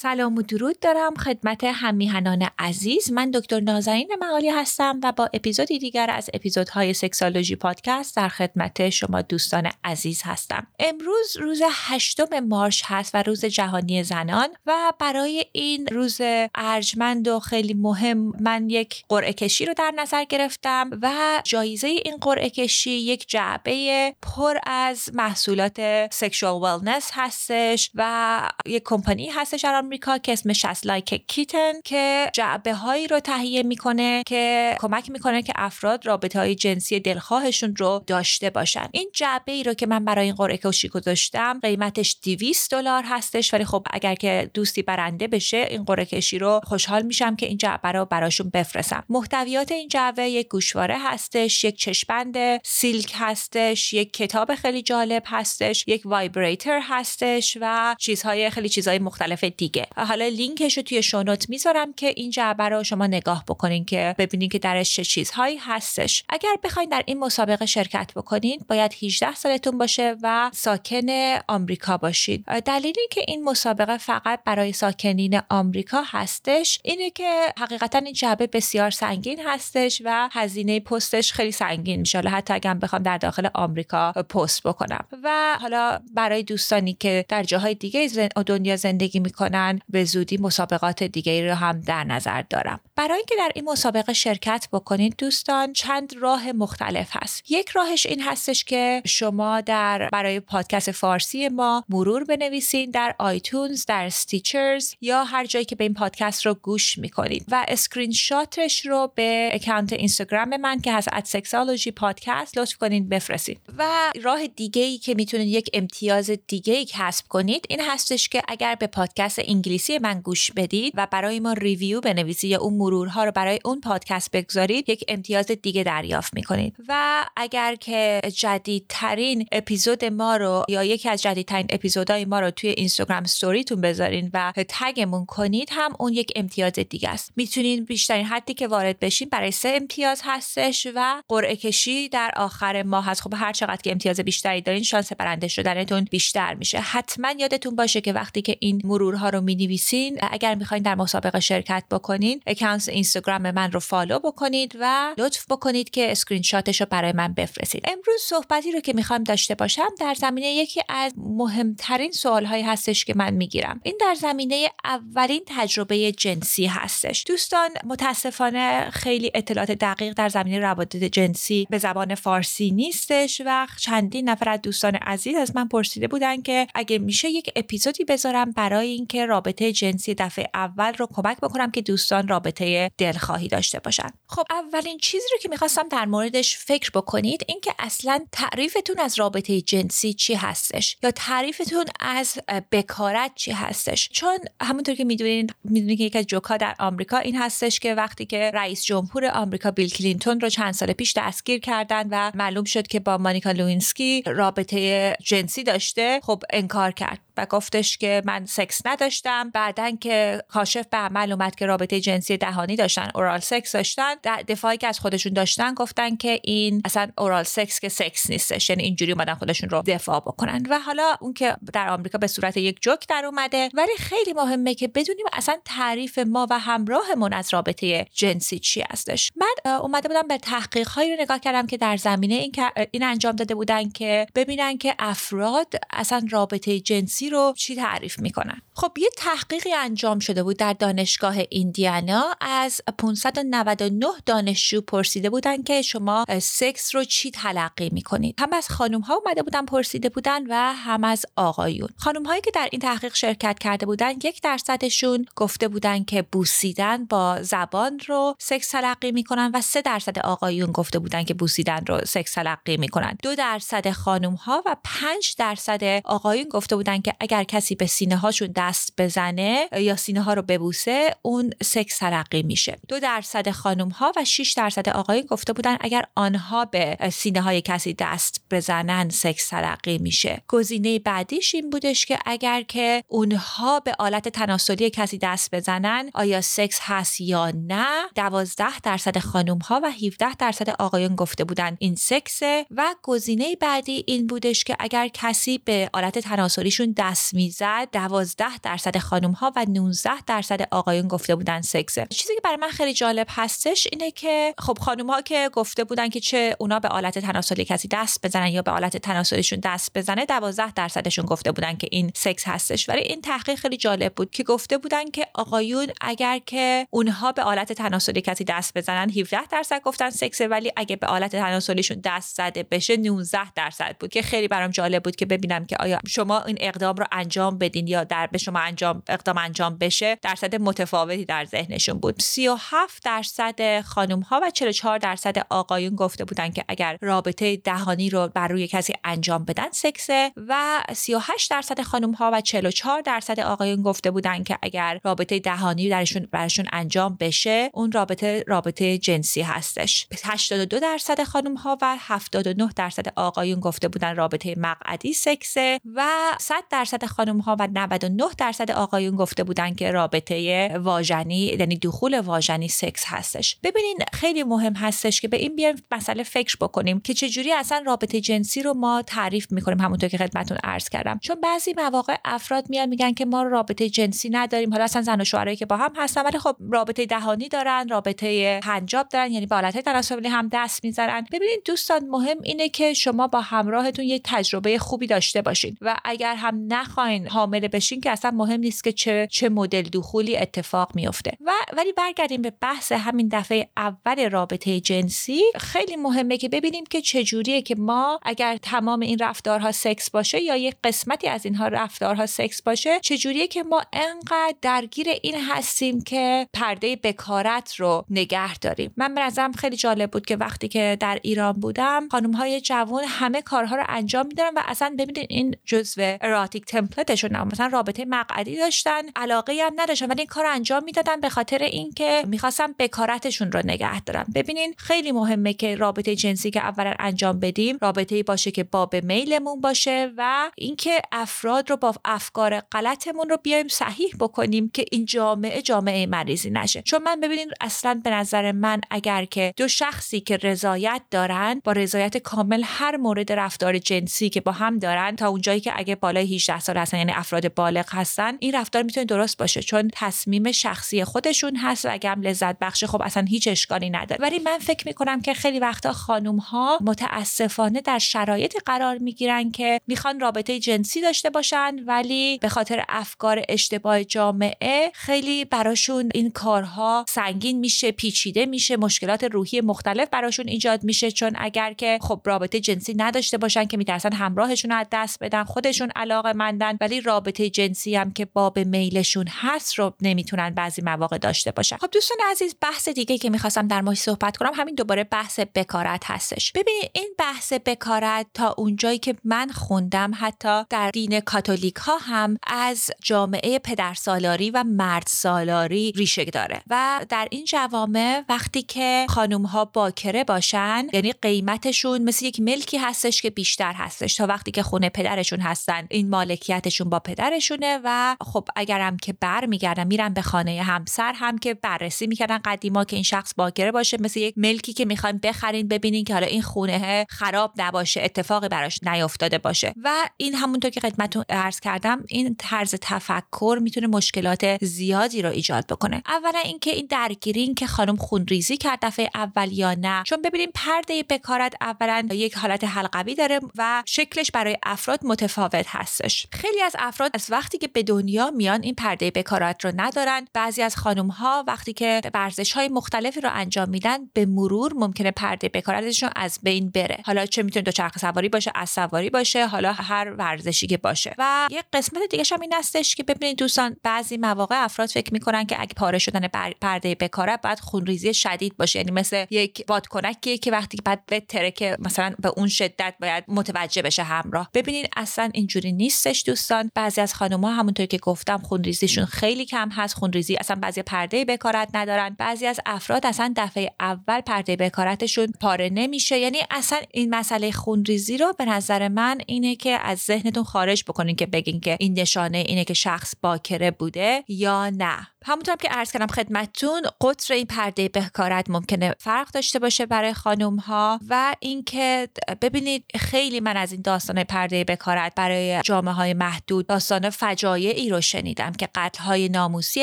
سلام و درود دارم خدمت هم‌میهنان عزیز. من دکتر نازنین معالی هستم و با اپیزودی دیگر از اپیزودهای Sexology پادکست در خدمت شما دوستان عزیز هستم. امروز روز هشتم March هست و روز جهانی زنان و برای این روز ارجمند و خیلی مهم من یک قرعه کشی رو در نظر گرفتم و جایزه این قرعه کشی یک جعبه پر از محصولات سکشوال ولنس هستش و یک کمپانی هستش. آمریکا که اسمش هست لایک کیتن که جعبه هایی رو تهیه می‌کنه که کمک می‌کنه که افراد رابطه های جنسی دلخواهشون رو داشته باشن. این جعبه ای رو که من برای این قرعه کشی گذاشتم قیمتش 200 دلار هستش ولی خب اگر که دوستی برنده بشه این قرعه کشی رو خوشحال میشم که این جعبه رو براشون بفرستم. محتویات این جعبه یک گوشواره هستش یک چشبند silk هستش یک کتاب خیلی جالب هستش یک vibrator هستش و چیزهای خیلی چیزهای مختلف دیگه. حالا لینکش رو توی show note می‌ذارم که این جعبه رو شما نگاه بکنین که ببینین که درش چه چیزهایی هستش. اگر بخواین در این مسابقه شرکت بکنین باید 18 سالتون باشه و ساکن آمریکا باشید. دلیلی که این مسابقه فقط برای ساکنین آمریکا هستش اینه که حقیقتا این جعبه بسیار سنگین هستش و هزینه پستش خیلی سنگین میشه. حتی اگر بخوام در داخل آمریکا پست بکنم. و حالا برای دوستانی که در جاهای دیگه دنیا زندگی می‌کنن به زودی مسابقات دیگه رو هم در نظر دارم. برای اینکه در این مسابقه شرکت بکنید دوستان چند راه مختلف هست. یک راهش این هستش که شما در برای پادکست فارسی ما مرور بنویسین در iTunes در Stitcher یا هر جایی که به این پادکست رو گوش می‌کنید. و اسکرین شاتش رو به account اینستاگرام من که هست Sexology Podcast لطف کنین بفرستید. و راه دیگه ای که می‌تونید یک امتیاز دیگه ای کسب کنید این هستش که اگر به پادکست انگلیسی من گوش بدید و برای ما review بنویسید یا اون مرورها رو برای اون پادکست بگذارید یک امتیاز دیگه دریافت می‌کنید. و اگر که جدیدترین اپیزود ما رو یا یکی از جدیدترین اپیزودهای ما رو توی اینستاگرام ستوریتون بذارین و tag مون کنید هم اون یک امتیاز دیگه است. می‌تونین بیشترین حدی که وارد بشین برای سه امتیاز هستش و قرعه کشی در آخر ماه هست. خب هر چقدر که امتیاز بیشتری دارین شانس برنده شدنتون بیشتر میشه. حتما یادتون باشه که وقتی که این مرورها رو می‌نویسین اگر می‌خواین در مسابقه شرکت بکنین account اینستاگرام من رو follow بکنید و لطف بکنید که اسکرین شاتش رو برای من بفرستید. امروز صحبتی رو که می‌خوام داشته باشم در زمینه یکی از مهمترین سوال هایی هستش که من می‌گیرم. این در زمینه اولین تجربه جنسی هستش. دوستان متاسفانه خیلی اطلاعات دقیق در زمینه روابط جنسی به زبان فارسی نیستش و چندین نفر از دوستان عزیز از من پرسیده بودن که اگه میشه یک اپیزودی بذارم برای اینکه رابطه جنسی دفعه اول رو کمک بکنم که دوستان رابطه دلخواهی داشته باشن. خب اولین چیزی رو که می‌خواستم در موردش فکر بکنید اینکه اصلا تعریفتون از رابطه جنسی چی هستش یا تعریفتون از بکارت چی هستش. چون همونطور که می‌دونید می‌دونید که یکی از جوکا در آمریکا این هستش که وقتی که رئیس جمهور آمریکا بیل کلینتون رو چند سال پیش دستگیر کردن و معلوم شد که با مانیکا لوینسکی رابطه جنسی داشته خب انکار کرد. و گفتش که من سکس نداشتم. بعدا که کاشف به عمل اومد که رابطه جنسی دهانی داشتن oral sex داشتن. دفاعی که از خودشون داشتن گفتن که این اصلا اورال سکس که سکس نیستش. یعنی اینجوری اومدن خودشون رو دفاع بکنن. و حالا اون که در آمریکا به صورت یک جوک در اومده. ولی خیلی مهمه که بدونیم اصلا تعریف ما و همراهمون از رابطه جنسی چی هستش. من اومده بودم به تحقیق هایی رو نگاه کردم که در زمینه این این انجام داده بودن که ببینن که افراد اصلا رابطه جنسی رو چی تعریف می‌کنن؟ خب یه تحقیقی انجام شده بود در دانشگاه ایندیانا. از 599 دانشجو پرسیده بودن که شما سکس رو چی تلقی می‌کنید؟ هم از خانم ها اومده بودن پرسیده بودن و هم از آقایون. خانم هایی که در این تحقیق شرکت کرده بودن یک درصدشون گفته بودن که بوسیدن با زبان رو سکس تلقی می‌کنن و سه درصد آقایون گفته بودن که بوسیدن رو سکس تلقی می‌کنن. دو درصد خانم ها و پنج درصد آقایون گفته بودن که اگر کسی به سینه هاشون دست بزنه یا سینه ها رو ببوسه اون سکس تلقی میشه. دو درصد خانم ها و 6 درصد آقایون گفته بودن اگر آنها به سینه های کسی دست بزنن سکس تلقی میشه. گزینه بعدیش این بودش که اگر که اونها به آلت تناسلی کسی دست بزنن آیا سکس هست یا نه دوازده درصد خانم ها و 17 درصد آقایون گفته بودن این سکسه. و گزینه بعدی این بودش که اگر کسی به آلت تناسلیشون دست می‌زد دوازده درصد خانم ها و 19 درصد آقایون گفته بودن سکسه. چیزی که برای من خیلی جالب هستش اینه که خب خانم ها که گفته بودن که چه اونا به آلت تناسلی کسی دست بزنن یا به آلت تناسلیشون دست بزنه 12 درصدشون گفته بودن که این سکس هستش. ولی این تحقیق خیلی جالب بود که گفته بودن که آقایون اگر که اونها به آلت تناسلی کسی دست بزنن 17 درصد گفتن سکسه ولی اگه به آلت تناسلیشون دست زده بشه 19 درصد بود. که خیلی برام جالب بود که ببینم که آیا شما این اقدام رو انجام بدین یا در به شما انجام اقدام انجام بشه درصد متفاوتی در ذهنشون بود. 37 درصد خانم ها و 44 درصد آقایون گفته بودن که اگر رابطه دهانی رو بر روی کسی انجام بدن سکسه و 38 درصد خانم ها و 44 درصد آقایون گفته بودن که اگر رابطه دهانی درشون برشون انجام بشه اون رابطه رابطه جنسی هستش. 82 درصد خانم ها و 79 درصد آقایون گفته بودن رابطه مقعدی سکسه و 100 درصد خانم ها و 99 درصد آقایون گفته بودن که رابطه واژنی یعنی دخول واژنی سکس هستش. ببینین خیلی مهم هستش که به این بیایم مسئله فکر بکنیم که چجوری اصلا رابطه جنسی رو ما تعریف می‌کنیم همونطور که خدمتتون عرض کردم. چون بعضی مواقع افراد میان میگن که ما رابطه جنسی نداریم. حالا اصلا زن و شوهرایی که با هم هستن ولی خب رابطه دهانی دارن رابطه پنجاب دارن یعنی با حالت تناسلی هم دست می‌زنن ببینید دوستان مهم اینه که شما با همراهتون یه تجربه خوبی داشته باشین. و اگر هم نخواین حامله بشین که اصلا مهم نیست که چه چه مدل دخولی اتفاق میفته و ولی برگردیم به بحث همین دفعه اول رابطه جنسی. خیلی مهمه که ببینیم که چجوریه که ما اگر تمام این رفتارها سکس باشه یا یک قسمتی از اینها رفتارها سکس باشه چجوریه که ما انقدر درگیر این هستیم که پرده بکارت رو نگه داریم. من به خیلی جالب بود که وقتی که در ایران بودم خانم های جوان همه کارها رو انجام میدارن و اصلا ببینید این جزو اراتیک تمپلتشون مثلا رابطه مقعدی داشتن علاقه هم نداشتن ولی این کار انجام می‌دادن به خاطر اینکه می‌خواستن بکارتشون رو نگه دارن. ببینین خیلی مهمه که رابطه جنسی که اولا انجام بدیم رابطه باشه که باب میلمون باشه و اینکه افراد رو با افکار غلطمون رو بیایم صحیح بکنیم که این جامعه جامعه مریضی نشه. چون من ببینین اصلا به نظر من اگر که دو شخصی که رضایت دارن با رضایت کامل هر مورد رفتار جنسی که با هم دارن تا اونجایی که اگه بالای 18 سال هستن یعنی افراد بالغ هستن این رفتار می‌تونه درست باشه چون تصمیم شخصی خودشون هست و اگه هم لذت بخشه خب اصلا هیچ اشکالی نداره. ولی من فکر می‌کنم که خیلی وقتا خانم ها متاسفانه در شرایط قرار می‌گیرن که می‌خوان رابطه جنسی داشته باشن ولی به خاطر افکار اشتباه جامعه خیلی براشون این کارها سنگین میشه پیچیده میشه مشکلات روحی مختلف براشون ایجاد میشه چون اگر که خب رابطه جنسی نداشته باشن که میترسن همراهشون از دست بدن خودشون علاقه مندن ولی رابطه جنسی هم که باب میلشون هست رو نمی‌تونن بعضی مواقع داشته باشن. خب دوستان عزیز بحث دیگه که می‌خواستم در موردش صحبت کنم همین دوباره بحث بکارت هستش. ببینید این بحث بکارت تا اونجایی که من خوندم حتی در دین کاتولیک ها هم از جامعه پدرسالاری و مرد سالاری ریشه داره و در این جوامع وقتی که خانم ها باکره باشن یعنی قیمتشون مثل یک ملکی هستش که بیشتر هستش. تا وقتی که خونه پدرشون هستن این مالکیتشون با پدرشونه و خب اگرم که بر میگردن میرن به خانه همسر هم که بررسی می‌کردن قدیما که این شخص باکره باشه مثل یک ملکی که می‌خواین بخرین ببینین که حالا این خونه خراب نباشه اتفاقی براش نیافتاده باشه. و این همونطور که خدمتتون عرض کردم این طرز تفکر می‌تونه مشکلات زیادی رو ایجاد بکنه. اولا اینکه این درگیری این که خانم خونریزی کرد دفعه اول یا نه. چون ببینیم پرده بکارت اولا یک حالت حلقوی داره و شکلش برای افراد متفاوت هستش. خیلی از افراد از وقتی که به دنیا میان این پرده بکارت رو ندارن بعضی از خانم ها وقتی که ورزش های مختلفی رو انجام میدن به مرور ممکنه پرده بکارتشون از بین بره. حالا چه می‌تونه دوچرخه سواری باشه از سواری باشه حالا هر ورزشی که باشه. و یه قسمت دیگه هم این هستش که ببینید دوستان بعضی مواقع افراد فکر می‌کنن که اگه پاره شدن پرده بکارت باید خونریزی شدید باشه. یعنی مثل یک بادکنکیه که وقتی بعد بتره که مثلا به اون شدت باید متوجه بشه همراه. ببینید اصلا اینجوری نیست. هستش دوستان بعضی از خانم‌ها همونطور که گفتم خونریزیشون خیلی کم هست. خونریزی اصلا بعضی پرده بکارت ندارن. بعضی از افراد اصلا دفعه اول پرده بکارتشون پاره نمیشه. یعنی اصلا این مسئله خونریزی رو به نظر من اینه که از ذهنتون خارج بکنین که بگین که این نشانه اینه که شخص باکره بوده یا نه. همونطور که عرض کردم خدمتتون قطر این پرده بهکارت ممکنه فرق داشته باشه برای خانم ها و اینکه ببینید خیلی من از این داستان پرده بکارت برای جامعه های محدود داستان فجایعی رو شنیدم که قتل های ناموسی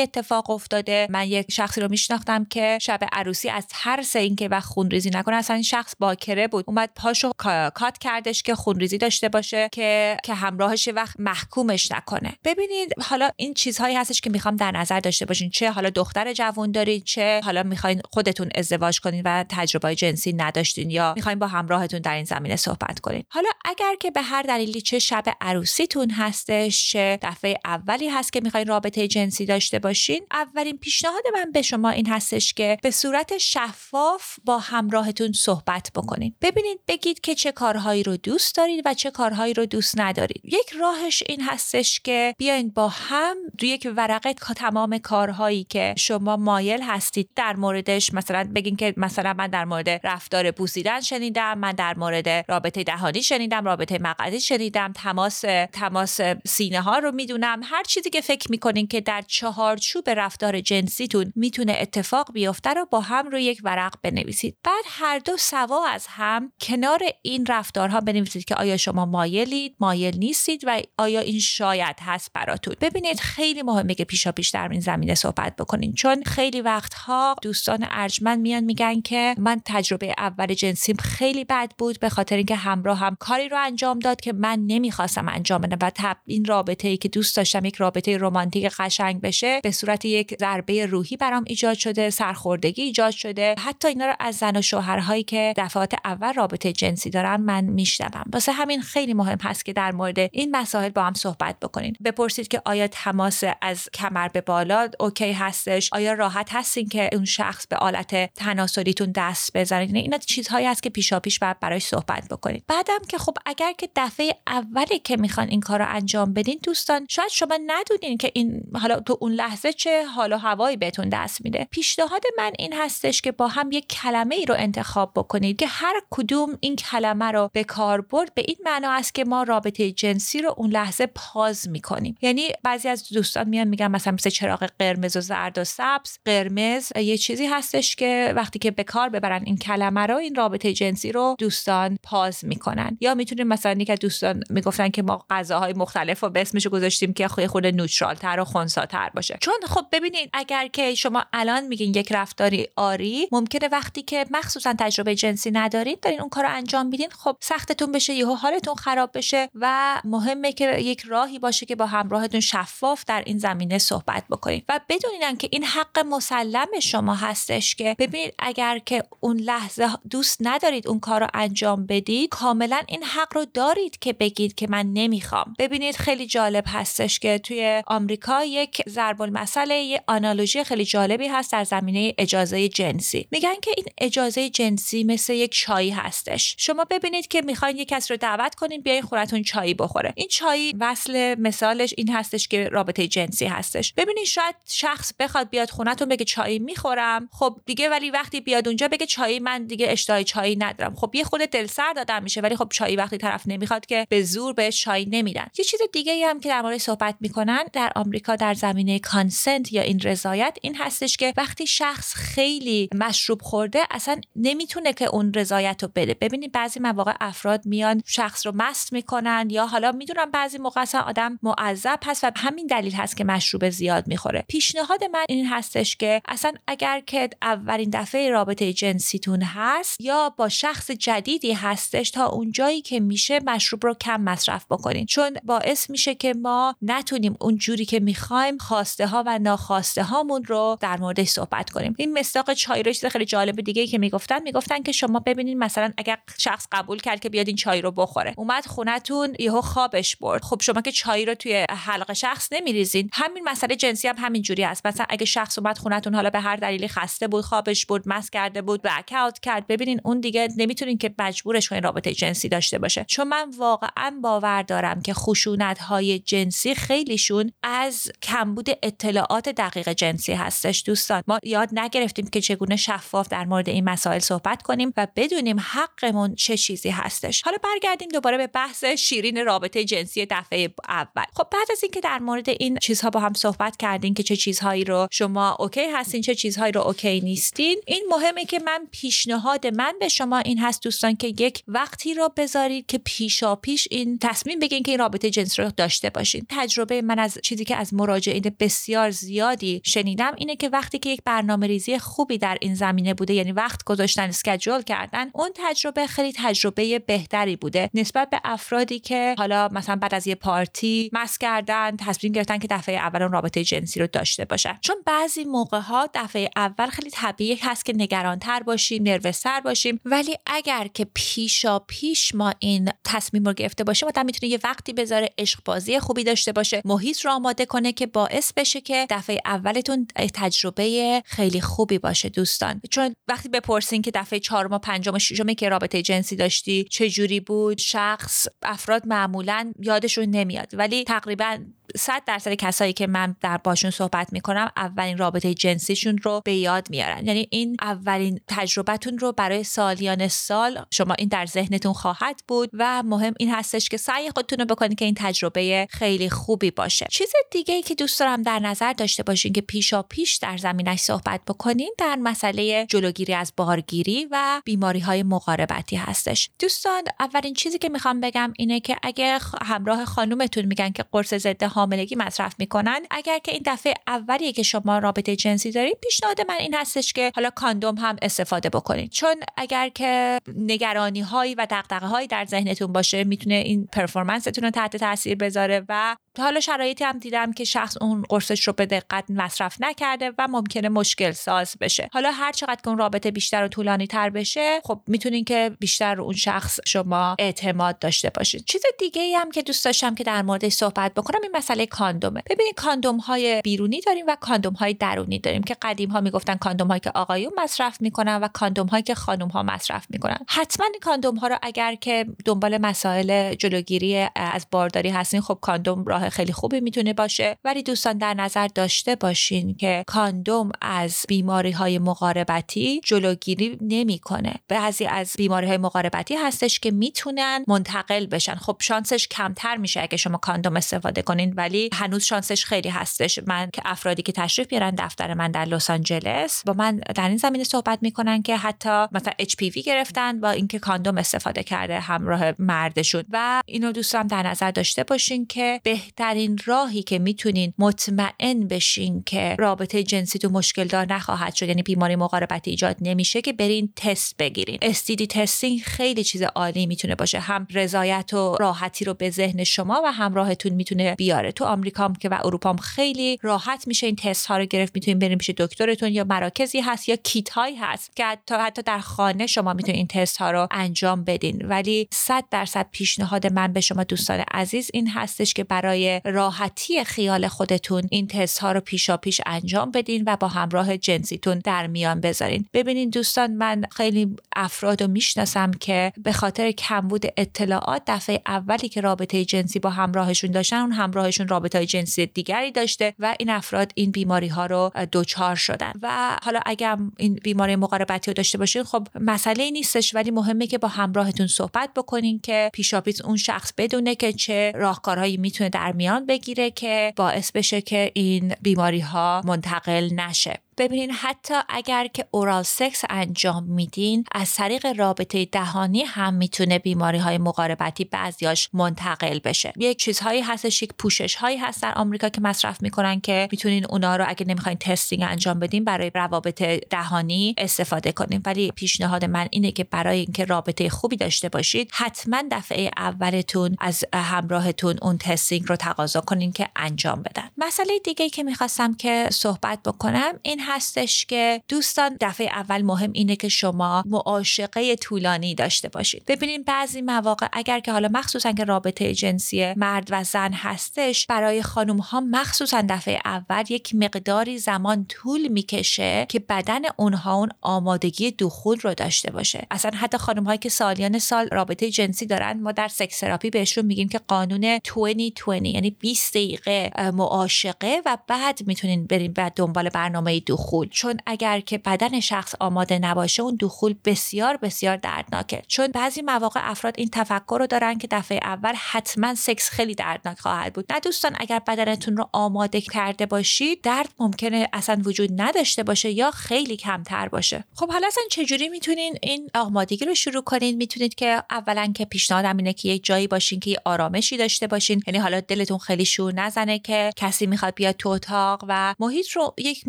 اتفاق افتاده. من یک شخصی رو میشناختم که شب عروسی از ترس اینکه و خونریزی نکنه اصلا این شخص باکره بود. اومد پاشو کات کردش که خونریزی داشته باشه که که همراهش وقت محکومش نکنه. ببینید حالا این چیزهایی هستش که می‌خوام در نظر داشته باشین چه حالا دختر جوان دارید چه حالا می‌خواین خودتون ازدواج کنین و تجربه جنسی نداشتین یا می‌خواین با همراهتون در این زمینه صحبت کنین. حالا اگر که به هر دلیلی چه شب عروسیتون هستش چه دفعه اولی هست که می‌خواین رابطه جنسی داشته باشین اولین پیشنهاد من به شما این هستش که به صورت شفاف با همراهتون صحبت بکنین. ببینید بگید که چه کارهایی رو دوست دارید و چه کارهایی رو دوست ندارید. یک راهش این هستش که بیاین با هم روی یک ورقه تمام کارهایی که شما مایل هستید در موردش. مثلا بگین که مثلا من در مورد رفتار بوسیدن شنیدم من در مورد رابطه دهانی شنیدم رابطه مقعدی شنیدم تماس تماس سینه ها رو می‌دونم. هر چیزی که فکر می‌کنین که در چهارچوب رفتار جنسیتون می‌تونه اتفاق بیفته رو با هم رو یک ورق بنویسید. بعد هر دو سوا از هم کنار این رفتارها بنویسید که آیا شما مایلید مایل نیستید و آیا این شاید هست براتون. ببینید خیلی مهمه که پیشا پیش در این زمینه صحبت بکنین. چون خیلی وقتها دوستان ارجمند میان میگن که من تجربه اول جنسیم خیلی بد بود به خاطر اینکه همراه هم کاری رو انجام داد که من نمی‌خواستم انجام بدم و تب این رابطه ای که دوست داشتم یک رابطه رمانتیک قشنگ بشه به صورت یک ضربه روحی برام ایجاد شده سرخوردگی ایجاد شده. حتی اینا رو از زن و شوهرهایی که دفعات اول رابطه جنسی دارن من میشنوم. واسه همین خیلی مهم هست که در مورد این مسائل با هم صحبت بکنین. بپرسید که آیا تماس از کمر به بالا اوکی هستش آیا راحت هستین که اون شخص به آلت تناسلیتون دست بزنید یعنی اینا چیزهایی هست که پیشا پیش باید برای صحبت بکنید بعدم که خب اگر که دفعه اولی که می‌خوان این کار رو انجام بدین دوستان شاید شما ندونین که این حالا تو اون لحظه چه حال و هوایی بهتون دست میده. پیشنهاد من این هستش که با هم یک کلمه ای رو انتخاب بکنید که هر کدوم این کلمه رو به کار برد. به این معنا است که ما رابطه جنسی رو اون لحظه پاز می‌کنیم. یعنی بعضی از دوستان میان میگن مثلا مثل چراغ قرمز و زرد و سبز قرمز یه چیزی هستش که وقتی که به کار ببرن این کلمه رو این رابطه جنسی رو دوستان پاز می‌کنن. یا می‌تونیم مثلا یک دوستان می‌گفتن که ما غذاهای مختلف رو به اسمش گذاشتیم که خود خود نوترال تر و خونساتر باشه. چون خب ببینید اگر که شما الان میگین یک رفتاری آری ممکنه وقتی که مخصوصا تجربه جنسی ندارید دارین اون کار انجام میدین خب سختتون بشه یهو حالتون خراب بشه و مهمه که یک راهی باشه که با همراهتون شفاف در این زمینه صحبت بکنید و بدونین که این حق مسلم شما هستش که ببینید اگر که اون لحظه دوست ندارید اون کار رو انجام بدید کاملا این حق رو دارید که بگید که من نمی‌خوام. ببینید خیلی جالب هستش که توی آمریکا یک ضرب المثل یه آنالوژی خیلی جالبی هست در زمینه اجازه جنسی. میگن که این اجازه جنسی مثل یک چای هستش. شما ببینید که می‌خواین یک کس رو دعوت کنین بیاین خورتون چای بخوره. این چای وصل مثالش این هستش که رابطه جنسی هستش. ببینید شاید شخص بخواد بیاد خونتون بگه چای می‌خورم خب دیگه ولی وقتی بیاد اونجا بگه چای من دیگه اشتهای چای ندارم. خب یه خود دل سرد آدم میشه ولی خب چای وقتی طرف نمی‌خواد که به زور بهش چای نمیدن. یه چیز دیگه ای هم که در مورد صحبت می‌کنن در آمریکا در زمینه کانسنت یا این رضایت این هستش که وقتی شخص خیلی مشروب خورده اصلا نمی‌تونه که اون رضایت رو بده. ببینید بعضی مواقع افراد میان شخص رو مست می‌کنن یا حالا می‌دونم بعضی موقع اصلا آدم معذب هست و همین دلیل هست که مشروب زیاد می‌خوره. پیشنهاد من این هستش که اصلا اگر که اولین دفعه رابطه جنسیتون هست یا با شخص جدیدی هستش تا اونجایی که میشه مشروب رو کم مصرف بکنین. چون باعث میشه که ما نتونیم اون جوری که می‌خوایم خواسته ها و ناخواسته هامون رو در موردش صحبت کنیم. این مستاق چای رو چیز خیلی جالب دیگه که می‌گفتن می‌گفتن که شما ببینید مثلا اگر شخص قبول کرد که بیاد این چای رو بخوره. اومد خونتون یهو خوابش برد. خب شما که چای رو توی حلق شخص نمیریزین. همین مسئله جنسی هم همینجوری است. مثلا اگه شخص اومد خونتون حالا به هر دلیلی خسته بود خوابش بود مس کرده بود بک اوت کرد ببینین اون دیگه نمی‌تونین که مجبورش کنین رابطه جنسی داشته باشه. چون من واقعا باور دارم که خشونت های جنسی خیلیشون از کمبود اطلاعات دقیق جنسی هستش دوستان. ما یاد نگرفتیم که چگونه شفاف در مورد این مسائل صحبت کنیم و بدونیم حقمون چه چیزی هستش. حالا برگردیم دوباره به بحث شیرین رابطه جنسی دفعه اول. خب بعد از اینکه در مورد این چیزها با هم صحبت کردین که چه چیزهایی رو شما OK هستین چه چیزهایی رو OK نیستین. این مهمه که من پیشنهاد من به شما این هست دوستان که یک وقتی رو بذارید که پیشا پیش این تصمیم بگین که این رابطه جنسی رو داشته باشین. تجربه من از چیزی که از مراجعین بسیار زیادی شنیدم اینه که وقتی که یک برنامه ریزی خوبی در این زمینه بوده یعنی وقت گذاشتن schedule کردن اون تجربه خیلی تجربه بهتری بوده. نسبت به افرادی که حالا مثلا بعد از یه پارتی مست کردن تصمیم گرفتن که دفعه اول رابطه جنسی رو داشته باشن. چون بعضی موقع ها دفعه اول خیلی طبیعی هست که نگرانتر باشیم نروستر باشیم. ولی اگر که پیشا پیش ما این تصمیم رو گرفته باشیم آدم می‌تونه یه وقتی بذاره عشق بازی خوبی داشته باشه. محیط رو آماده کنه که باعث بشه که دفعه اولتون تجربه خیلی خوبی باشه دوستان. چون وقتی بپرسین که دفعه چهارم و پنجم و ششم که رابطه جنسی داشتی چه جوری بود؟ شخص افراد معمولا یادشون نمیاد. ولی تقریبا صد درصد کسایی که من در باشون صحبت می‌کنم اولین رابطه جنسیشون رو به یاد میارن. یعنی این اولین تجربتون رو برای سالیان سال شما این در ذهنتون خواهد بود و مهم این هستش که سعی خودتون رو بکنید که این تجربه خیلی خوبی باشه. چیز دیگه ای که دوست دارم در نظر داشته باشین که پیشا پیش در زمینش صحبت بکنین در مسئله جلوگیری از بارگیری و بیماری های مقاربتی هستش. دوستان اولین چیزی که می‌خوام بگم اینه که اگه همراه خانومتون میگن که قرص ضد حاملگی مصرف می‌کنن. اگر که این دفعه اولیه که شما رابطه جنسی دارید پیشنهاد من این هستش که حالا کاندوم هم استفاده بکنید. چون اگر که نگرانی هایی و دغدغه هایی در ذهنتون باشه می‌تونه این پرفورمنستون رو تحت تاثیر بذاره و حالا شرایطی هم دیدم که شخص اون قرصش رو به دقت مصرف نکرده و ممکنه مشکل ساز بشه. حالا هر چقدر که اون رابطه بیشتر و طولانی تر بشه خب می‌تونین که بیشتر اون شخص شما اعتماد داشته باشید چیز دیگه ای هم که دوست داشتم که در موردش صحبت بکنم این مسئله کاندومه. ببینید کاندوم های بیرونی داریم و کاندوم های درونی داریم که قدیم ها می‌گفتن کاندوم هایی که آقایون مصرف می‌کنن و کاندوم هایی که خانم ها مصرف می‌کنن. حتما این کاندوم ها رو اگر که دنبال مسائل جلوگیری از بارداری هستین خب کاندوم راه خیلی خوبی می‌تونه باشه. ولی دوستان در نظر داشته باشین که کاندوم از بیماری های مقاربتی جلوگیری نمی‌کنه. بعضی از بیماری های مقاربتی هستش که می‌تونن منتقل بشن. خب شانسش کمتر میشه اگه شما کاندوم استفاده کنین. ولی هنوز شانسش خیلی هستش. من که افرادی که تشریف بیارن دفتر من در لس آنجلس با من در این زمینه صحبت می‌کنن که حتی مثلا HPV گرفتن با اینکه کاندوم استفاده کرده همراه مردشون. و اینو دوستان در نظر داشته باشین که بهترین راهی که می‌تونین مطمئن بشین که رابطه جنسیتون مشکل دار نخواهد شد یعنی بیماری مقاربتی ایجاد نمیشه که برین تست بگیرین. STD testing خیلی چیز عالی می‌تونه باشه. هم رضایت و راحتی رو به ذهن شما و همراهتون می‌تونه بیاره. تو آمریکا که و اروپا هم خیلی راحت میشه این تست ها رو گرفت می‌تونین برین پیش دکترتون یا مراکزی هست یا کیت هایی هست که حتی حتی در خانه شما می‌تونین این تست ها رو انجام بدین. ولی 100 درصد پیشنهاد من به شما دوستان عزیز این هستش که برای راحتی خیال خودتون این تست ها رو پیشا پیش انجام بدین و با همراه جنسیتون در میان بذارین. ببینین دوستان من خیلی افراد رو می‌شناسم که به خاطر کمبود اطلاعات دفعه اولی که رابطه جنسی با همراهشون داشتن اون همراهشون رابطه جنسی دیگری داشته و این افراد این بیماری ها رو دچار شدن. و حالا اگر این بیماری مقاربتی رو داشته باشین خب مسئله نیستش ولی مهمه که با همراهتون صحبت بکنین که پیشاپیش اون شخص بدونه که چه راهکارهایی می‌تونه در میان بگیره که باعث بشه که این بیماری ها منتقل نشه. ببینین حتی اگر که اورال سکس انجام میدین از طریق رابطه دهانی هم می‌تونه بیماری های مقاربتی بعضیاش منتقل بشه. یک چیزهایی هستش یک پوشش هایی هست در آمریکا که مصرف می‌کنن که می‌تونین اونا رو اگه نمی‌خواین تستینگ انجام بدین برای روابط دهانی استفاده کنین. ولی پیشنهاد من اینه که برای اینکه رابطه خوبی داشته باشید حتما دفعه اولتون از همراهتون اون testing رو تقاضا کنین که انجام بدن. مسئله دیگه که می‌خواستم که صحبت بکنم این هستش که دوستان دفعه اول مهم اینه که شما معاشقه طولانی داشته باشید. ببینید بعضی مواقع اگر که حالا مخصوصا که رابطه جنسی مرد و زن هستش برای خانم ها مخصوصا دفعه اول یک مقداری زمان طول می‌کشه که بدن اونها اون آمادگی دخول رو داشته باشه. اصلا حتی خانم هایی که سالیان سال رابطه جنسی دارن ما در sex therapy بهشون میگیم که قانون 2020 یعنی 20 دقیقه معاشقه و بعد می‌تونین بریم بعد دنبال برنامه دخول چون اگر که بدن شخص آماده نباشه اون دخول بسیار بسیار دردناکه. چون بعضی مواقع افراد این تفکر رو دارن که دفعه اول حتما سکس خیلی دردناک خواهد بود. نه دوستان اگر بدنتون رو آماده کرده باشید درد ممکنه اصلا وجود نداشته باشه یا خیلی کمتر باشه. خب حالا اصلا چجوری می‌تونین این آمادگی رو شروع کنین؟ می‌تونید که اولا که پیشنهادم اینه که یک جایی باشین که آرامشی داشته باشین. یعنی حالا دلتون خیلی شور نزنه که کسی می‌خواد بیاد تو اتاق و محیط رو یک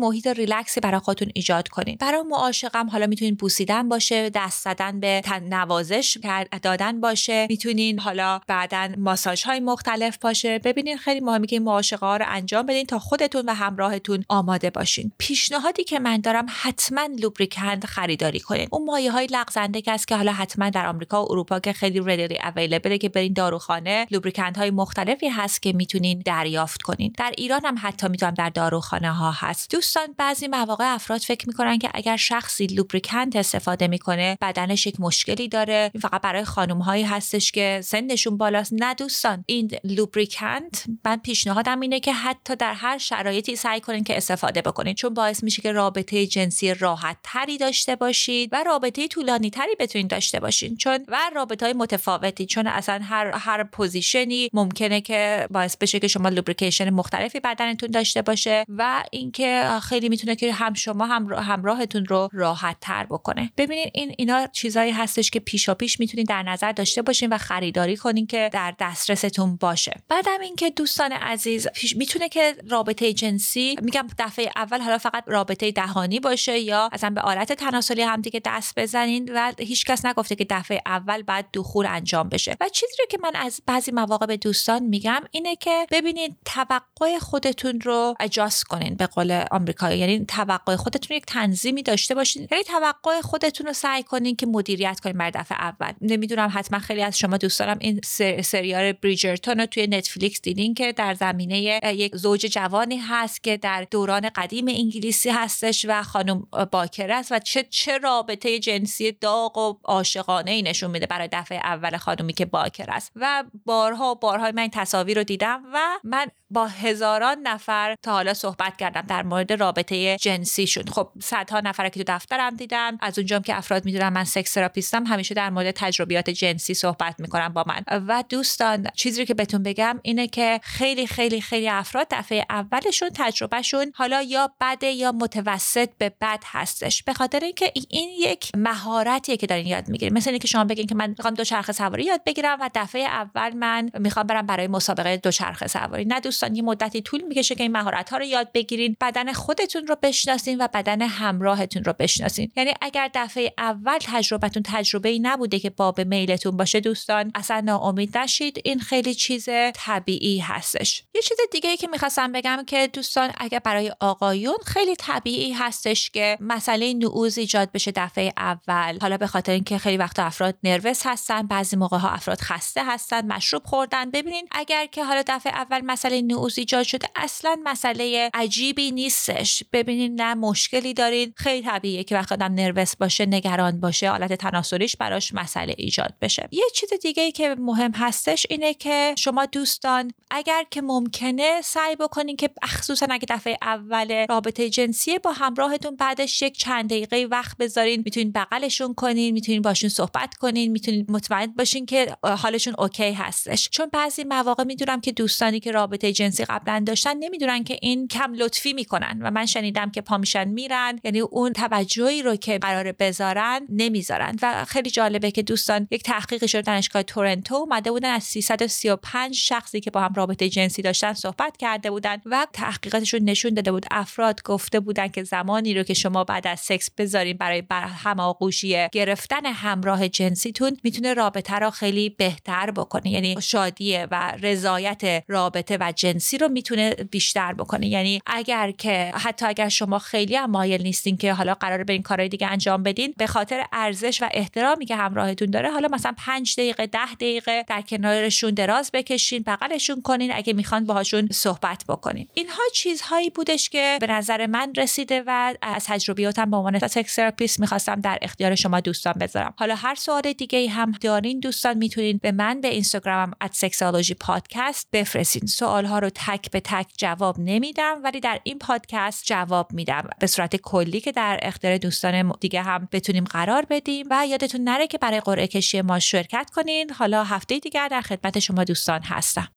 محیط ریلکسی برای خودتون ایجاد کنین. برای معاشقم حالا می‌تونین بوسیدن باشه دست زدن به نوازش دادن باشه. می‌تونین حالا بعدا ماساژ های مختلف باشه. ببینین خیلی مهمه که این معاشقه ها رو انجام بدین تا خودتون و همراهتون آماده باشین. پیشنهادی که من دارم حتما لوبریکند خریداری کنین. اون مایه های لغزنده که است که حالا حتما در آمریکا و اروپا که خیلی ردلی اویلیبل که برین داروخانه لوبریکند های مختلفی هست که می‌تونین دریافت کنین. در ایران هم حتی می‌تونم در داروخانه ها هست. دوستان بعضی مواقع افراد فکر می‌کنن که اگر شخصی لوبریکند استفاده می‌کنه بدنش یک مشکلی داره. فقط برای خانم هایی هستش که سنشون بالاست. نه دوستان این لوبریکند من پیشنهادم اینه که حتی در هر شرایطی سعی کنین که استفاده بکنین. چون باعث میشه که رابطه جنسی راحت تری داشته باشید و رابطه طولانی تری بتونید داشته باشین. چون و رابطه های متفاوتی. چون اصلا هر هر position ی ممکنه که باعث بشه که شما lubrication مختلفی بدنتون داشته باشه و اینکه خیلی می‌تونه که هم شما هم همراهتون رو راحت تر بکنه. ببینید این اینا چیزایی هستش که پیشا پیش می‌تونید در نظر داشته باشین و خریداری کنین که در دسترستون باشه. بعدم اینکه دوستان عزیز می‌تونه که رابطه جنسی میگم دفعه اول حالا فقط رابطه دهانی باشه یا اصلا به آلت تناسلی هم دیگه دست بزنین و هیچکس نگفته که دفعه اول بعد دخول انجام بشه. و چیزی رو که من از بعضی مواقع به دوستان میگم اینه که ببینید توقع خودتون رو اجاست کنین به قول آمریکایی. یعنی توقع خودتون یک تنظیمی داشته باشین. یعنی توقع خودتون رو سعی کنین که مدیریت کنین برای دفعه اول. نمی‌دونم حتما خیلی از شما دوستانم این سریال بریجرتون رو توی نتفلیکس دیدین که در زمینه یک زوج جوانی هست که در دوران قدیم انگلیسی هستش و خانم باکر است و چه چه رابطه جنسی داغ و عاشقانه ای نشون میده برای دفعه اول خانومی که باکر است. و بارها و بارها من تصاویر رو دیدم و من با هزاران نفر تا حالا صحبت کردم در مورد رابطه جنسیشون خب صدها نفر که تو دفترم دیدم. از اونجام که افراد می‌دونم من سکس تراپیستم همیشه در مورد تجربیات جنسی صحبت می‌کنم با من. و دوستان چیزی که بهتون بگم اینه که خیلی خیلی خیلی افراد دفعه اولشون تجربهشون حالا یا بده یا متوسط به بد هستش. به خاطر اینکه این یک مهارتیه که دارین یاد می‌گیرین. مثل اینکه شما بگین که من می‌خوام دوچرخه سواری یاد بگیرم و دفعه اول من می‌خوام برم برای مسابقه دوچرخه سواری. نه دوستان یه مدتی طول می‌کشه که این مهارت ها رو یاد بگیرین. بدن خودتون رو بشناسین و بدن همراهتون رو بشناسین. یعنی اگر دفعه اول تجربتون تجربه ای نبوده که باب میلتون باشه دوستان اصلا ناامید نشید. این خیلی چیز طبیعی هستش. یه چیز دیگه ای که می‌خواستم بگم که دوستان اگر برای آقایون خیلی طبیعی هستش که مسئله نعوز ایجاد بشه دفعه اول. حالا به خاطر اینکه خیلی وقت افراد نروس هستن بعضی موقع ها افراد خسته هستن مشروب خوردن. ببینین اگر که حالا دفعه اول مسئله نعوز ایجاد شده اصلا مسئله عجیبی نیستش. ببینین نه مشکلی دارین. خیلی طبیعیه که وقتی آدم نروس باشه نگران باشه حالت تناسلیش براش مسئله ایجاد بشه. یه چیز دیگه ای که مهم هستش اینه که شما دوستان اگر که ممکنه سعی بکنین که خصوصا اگه دفعه اول رابطه جنسی با همراهتون بعدش یک چند دقیقه وقت بذارین می‌تونین بغلشون کنین می‌تونین باشون صحبت کنین می‌تونین مطمئن باشین که حالشون اوکی هستش. چون بعضی مواقع می‌دونم که دوستانی که رابطه جنسی قبلا داشتن نمی‌دونن که این کم لطفی می‌کنن و من شنیدم که پامیشن میرن. یعنی اون توجهی رو که قرار بذارن نمی‌ذارن. و خیلی جالبه که دوستان یک تحقیق شده دانشگاه تورنتو اومده بودن از 335 شخصی که با هم رابطه جنسی داشتن صحبت کرده بودن و تحقیقاتشون نشون داده بود. افراد گفته بودن که زمانی رو که شما بعد از سکس بذارین برای هماغوشی گرفتن همراه جنسیتون می‌تونه رابطه رو خیلی بهتر بکنه. یعنی شادی و رضایت رابطه و جنسی رو می‌تونه بیشتر بکنه. یعنی اگر که حتی اگر شما خیلی هم مایل نیستین که حالا قرار برین کارهای دیگه انجام بدین. به خاطر ارزش و احترامی که همراهتون داره حالا مثلا 5 دقیقه 10 دقیقه در کنارشون دراز بکشین بغلشون کنین اگه می‌خوان باهاشون صحبت بکنین. اینها چیزهایی بودش که به نظر من رسیده و از تجربیاتم به عنوان sex therapist می‌خواستم در اختیار شما دوستان بذارم. حالا هر سوال دیگه هم دارین دوستان می‌تونین به من به اینستاگرامم سکسولوژی پادکست بفرستین. سوال ها رو تک به تک جواب نمیدم ولی در این پادکست جواب میدم. به صورت کلی که در اختیار دوستان دیگه هم بتونیم قرار بدیم و یادتون نره که برای قرعه کشی ما شرکت کنین. حالا هفته دیگر در خدمت شما دوستان هستم.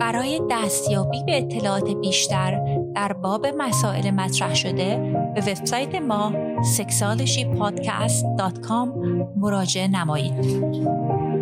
برای دستیابی به اطلاعات بیشتر در باب مسائل مطرح شده به وبسایت ما sexualshypodcast.com مراجعه نمایید.